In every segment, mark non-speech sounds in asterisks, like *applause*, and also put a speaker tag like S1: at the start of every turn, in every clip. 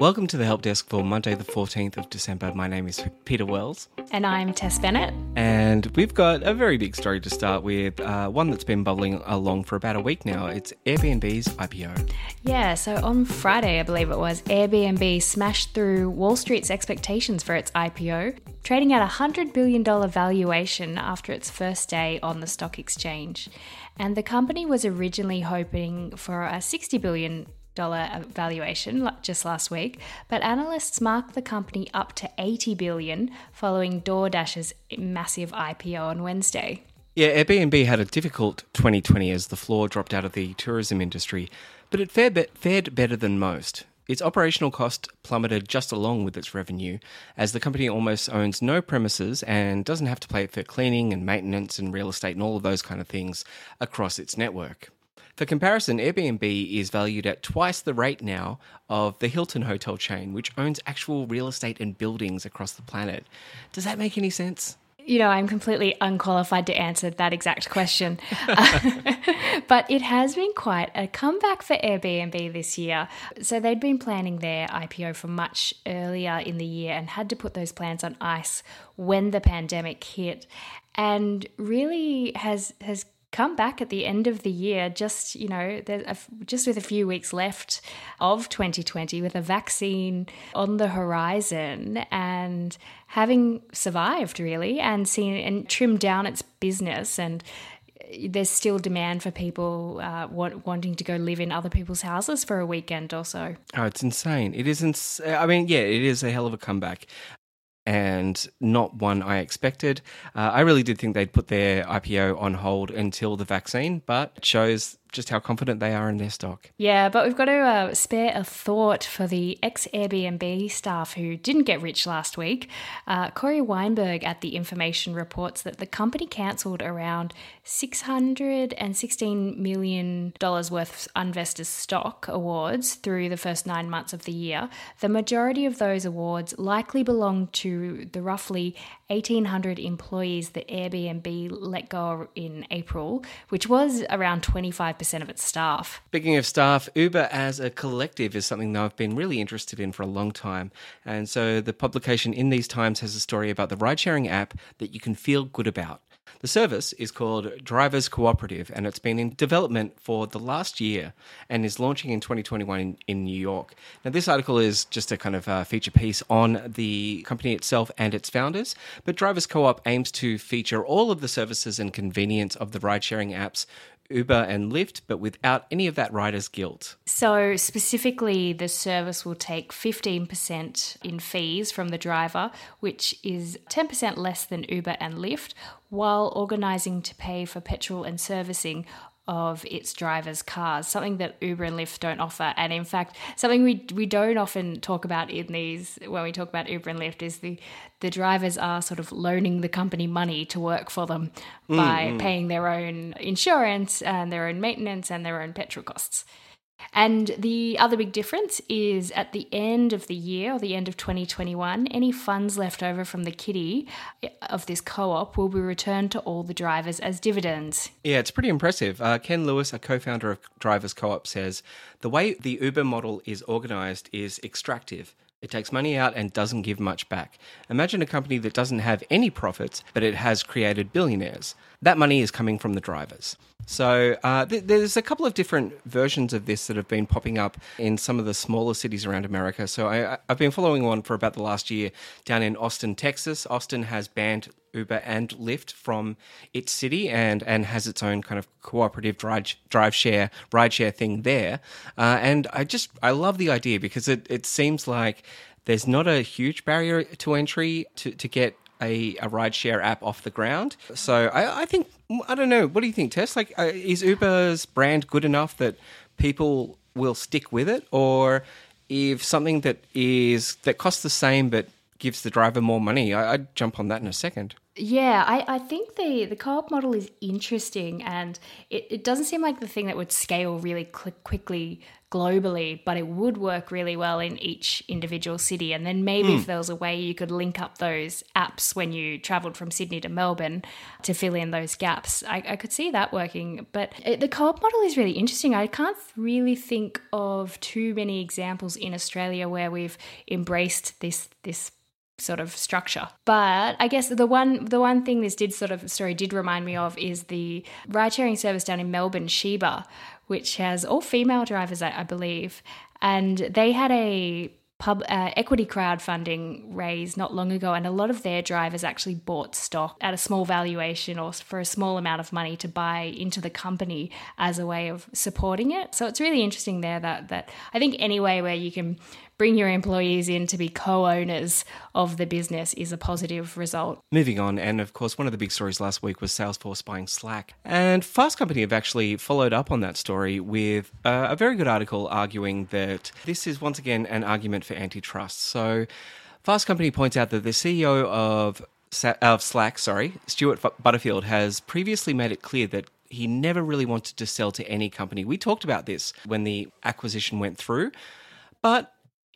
S1: Welcome to the Help Desk for Monday, the 14th of December. My name is Peter Wells.
S2: And I'm Tess Bennett.
S1: And we've got a very big story to start with, uh, one that's been bubbling along for about a week now. It's Airbnb's IPO.
S2: Yeah, so on Friday, I believe it was, Airbnb smashed through Wall Street's expectations for its IPO, trading at a $100 billion valuation after its first day on the stock exchange. And the company was originally hoping for a $60 billion valuation just last week, but analysts mark the company up to 80 billion following DoorDash's massive IPO on Wednesday.
S1: Yeah, Airbnb had a difficult 2020 as the floor dropped out of the tourism industry, but it fared, be- fared better than most. Its operational cost plummeted just along with its revenue, as the company almost owns no premises and doesn't have to pay for cleaning and maintenance and real estate and all of those kind of things across its network. For comparison, Airbnb is valued at twice the rate now of the Hilton hotel chain, which owns actual real estate and buildings across the planet. Does that make any sense?
S2: You know, I'm completely unqualified to answer that exact question. *laughs* but it has been quite a comeback for Airbnb this year. So they'd been planning their IPO for much earlier in the year and had to put those plans on ice when the pandemic hit and really has has come back at the end of the year, just you know, just with a few weeks left of 2020, with a vaccine on the horizon, and having survived really, and seen and trimmed down its business and there's still demand for people uh, want, wanting to go live in other people's houses for a weekend or so.
S1: Oh, it's insane! It is. Ins- I mean, yeah, it is a hell of a comeback and not one I expected. Uh, I really did think they'd put their IPO on hold until the vaccine, but it shows just how confident they are in their stock.
S2: Yeah, but we've got to uh, spare a thought for the ex Airbnb staff who didn't get rich last week. Uh, Cory Weinberg at The Information reports that the company cancelled around $616 million worth of unvested stock awards through the first nine months of the year. The majority of those awards likely belong to the roughly 1,800 employees that Airbnb let go in April, which was around 25% of its staff.
S1: Speaking of staff, Uber as a collective is something that I've been really interested in for a long time. And so the publication in these times has a story about the ride sharing app that you can feel good about. The service is called Drivers Cooperative and it's been in development for the last year and is launching in 2021 in, in New York. Now, this article is just a kind of uh, feature piece on the company itself and its founders, but Drivers Co op aims to feature all of the services and convenience of the ride sharing apps Uber and Lyft, but without any of that rider's guilt.
S2: So, specifically, the service will take 15% in fees from the driver, which is 10% less than Uber and Lyft, while organising to pay for petrol and servicing of its drivers' cars, something that Uber and Lyft don't offer. And in fact, something we we don't often talk about in these when we talk about Uber and Lyft is the the drivers are sort of loaning the company money to work for them by mm-hmm. paying their own insurance and their own maintenance and their own petrol costs. And the other big difference is at the end of the year, or the end of 2021, any funds left over from the kitty of this co op will be returned to all the drivers as dividends.
S1: Yeah, it's pretty impressive. Uh, Ken Lewis, a co founder of Drivers Co op, says the way the Uber model is organized is extractive. It takes money out and doesn't give much back. Imagine a company that doesn't have any profits, but it has created billionaires. That money is coming from the drivers. So uh, th- there's a couple of different versions of this that have been popping up in some of the smaller cities around America. So I, have been following one for about the last year down in Austin, Texas. Austin has banned Uber and Lyft from its city and and has its own kind of cooperative drive drive share ride share thing there. Uh, and I just I love the idea because it it seems like there's not a huge barrier to entry to to get a, a rideshare app off the ground. So I, I, think I don't know. What do you think, Tess? Like, uh, is Uber's brand good enough that people will stick with it, or if something that is that costs the same but gives the driver more money, I, I'd jump on that in a second.
S2: Yeah, I, I think the, the co op model is interesting and it, it doesn't seem like the thing that would scale really cl- quickly globally, but it would work really well in each individual city. And then maybe mm. if there was a way you could link up those apps when you traveled from Sydney to Melbourne to fill in those gaps, I, I could see that working. But it, the co op model is really interesting. I can't really think of too many examples in Australia where we've embraced this this sort of structure. But I guess the one the one thing this did sort of story did remind me of is the ride sharing service down in Melbourne, Shebah, which has all female drivers, I, I believe, and they had a pub uh, equity crowdfunding raise not long ago, and a lot of their drivers actually bought stock at a small valuation or for a small amount of money to buy into the company as a way of supporting it. So it's really interesting there that that I think any way where you can bring your employees in to be co owners of the business is a positive result.
S1: Moving on, and of course, one of the big stories last week was Salesforce buying Slack. And Fast Company have actually followed up on that story with uh, a very good article arguing that this is once again an argument for antitrust. So, Fast Company points out that the CEO of of Slack, sorry, Stuart Butterfield, has previously made it clear that he never really wanted to sell to any company. We talked about this when the acquisition went through, but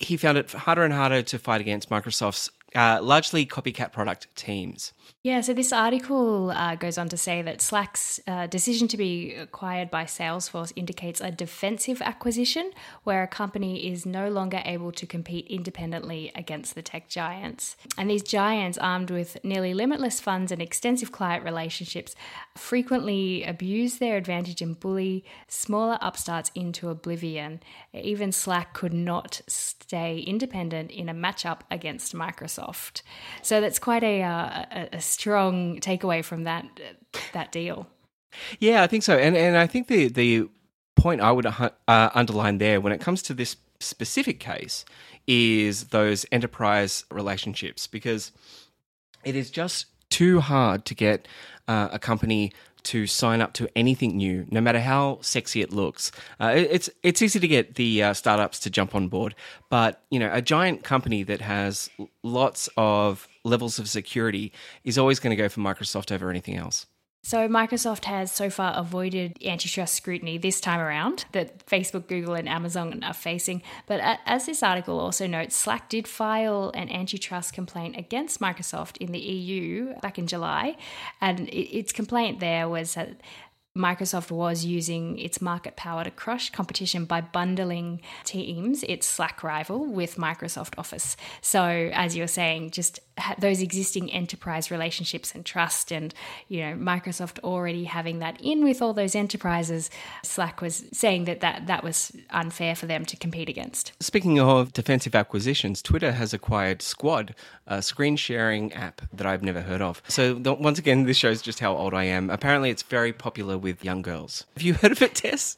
S1: he found it harder and harder to fight against Microsoft's uh, largely copycat product teams.
S2: Yeah, so this article uh, goes on to say that Slack's uh, decision to be acquired by Salesforce indicates a defensive acquisition where a company is no longer able to compete independently against the tech giants. And these giants, armed with nearly limitless funds and extensive client relationships, frequently abuse their advantage and bully smaller upstarts into oblivion. Even Slack could not stay independent in a matchup against Microsoft. So that's quite a, uh, a, strong takeaway from that that deal.
S1: Yeah, I think so, and and I think the the point I would uh, underline there when it comes to this specific case is those enterprise relationships because it is just too hard to get uh, a company to sign up to anything new, no matter how sexy it looks. Uh, it's it's easy to get the uh, startups to jump on board, but you know, a giant company that has lots of levels of security is always going to go for Microsoft over anything else.
S2: So, Microsoft has so far avoided antitrust scrutiny this time around that Facebook, Google, and Amazon are facing. But as this article also notes, Slack did file an antitrust complaint against Microsoft in the EU back in July. And its complaint there was that Microsoft was using its market power to crush competition by bundling Teams, its Slack rival, with Microsoft Office. So, as you're saying, just those existing enterprise relationships and trust, and you know, Microsoft already having that in with all those enterprises, Slack was saying that that, that was unfair for them to compete against.
S1: Speaking of defensive acquisitions, Twitter has acquired Squad, a screen sharing app that I've never heard of. So, once again, this shows just how old I am. Apparently, it's very popular with young girls. Have you heard of it, Tess?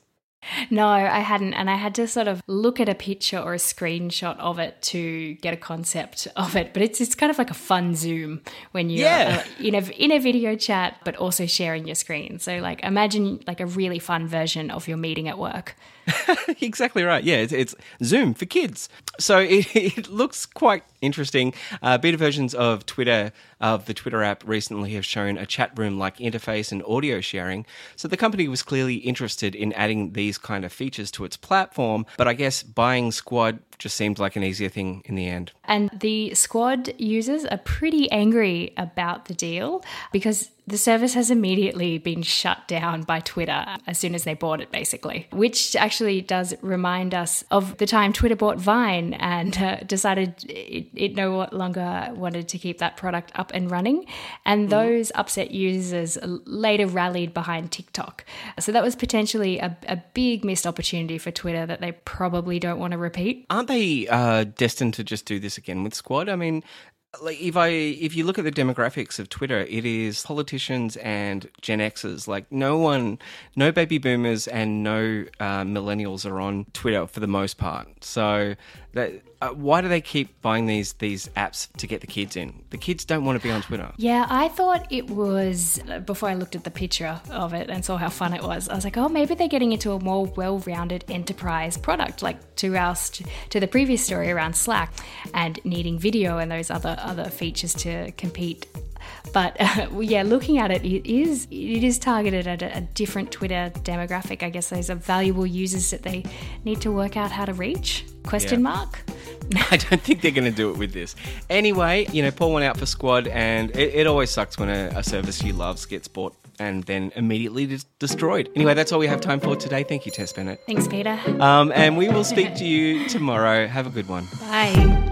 S2: No, I hadn't. And I had to sort of look at a picture or a screenshot of it to get a concept *laughs* of it. But it's, it's kind of like a fun Zoom when you're yeah. uh, in, a, in a video chat, but also sharing your screen. So, like, imagine like a really fun version of your meeting at work. *laughs*
S1: exactly right. Yeah, it's, it's, Zoom for kids. So *laughs* it, it looks quite interesting. Uh, beta versions of Twitter, of the Twitter app, recently have shown a chat room like interface and audio sharing. So the company was clearly interested in adding these kind of features to its platform. But I guess buying Squad just seemed like an easier thing in the end.
S2: And the Squad users are pretty angry about the deal because the service has immediately been shut down by Twitter as soon as they bought it, basically, which actually does remind us of the time Twitter bought Vine and uh, decided it, it, no longer wanted to keep that product up and running. And mm-hmm. those upset users later rallied behind TikTok. So that was potentially a, a, big missed opportunity for Twitter that they probably don't want to repeat.
S1: Aren't they uh, destined to just do this again with Squad? I mean, like if I if you look at the demographics of Twitter, it is politicians and Gen Xers. Like no one, no baby boomers and no uh, millennials are on Twitter for the most part. So that uh, why do they keep buying these these apps to get the kids in? The kids don't want to be on Twitter.
S2: Yeah, I thought it was before I looked at the picture of it and saw how fun it was. I was like, oh, maybe they're getting into a more well-rounded enterprise product, like to our to the previous story around Slack and needing video and those other other features to compete but *laughs* uh, yeah, looking at it, it is it is targeted at a, a, different Twitter demographic. I guess those are valuable users that they need to work out how to reach. Question yeah. mark. *laughs*
S1: I don't think they're going to do it with this. Anyway, you know, pour one out for Squad, and it, it always sucks when a, a, service you love gets bought and then immediately dis- destroyed. Anyway, that's all we have time for today. Thank you, Tess Bennett.
S2: Thanks, Peter.
S1: Um, and we will speak *laughs* to you tomorrow. Have a good one.
S2: Bye.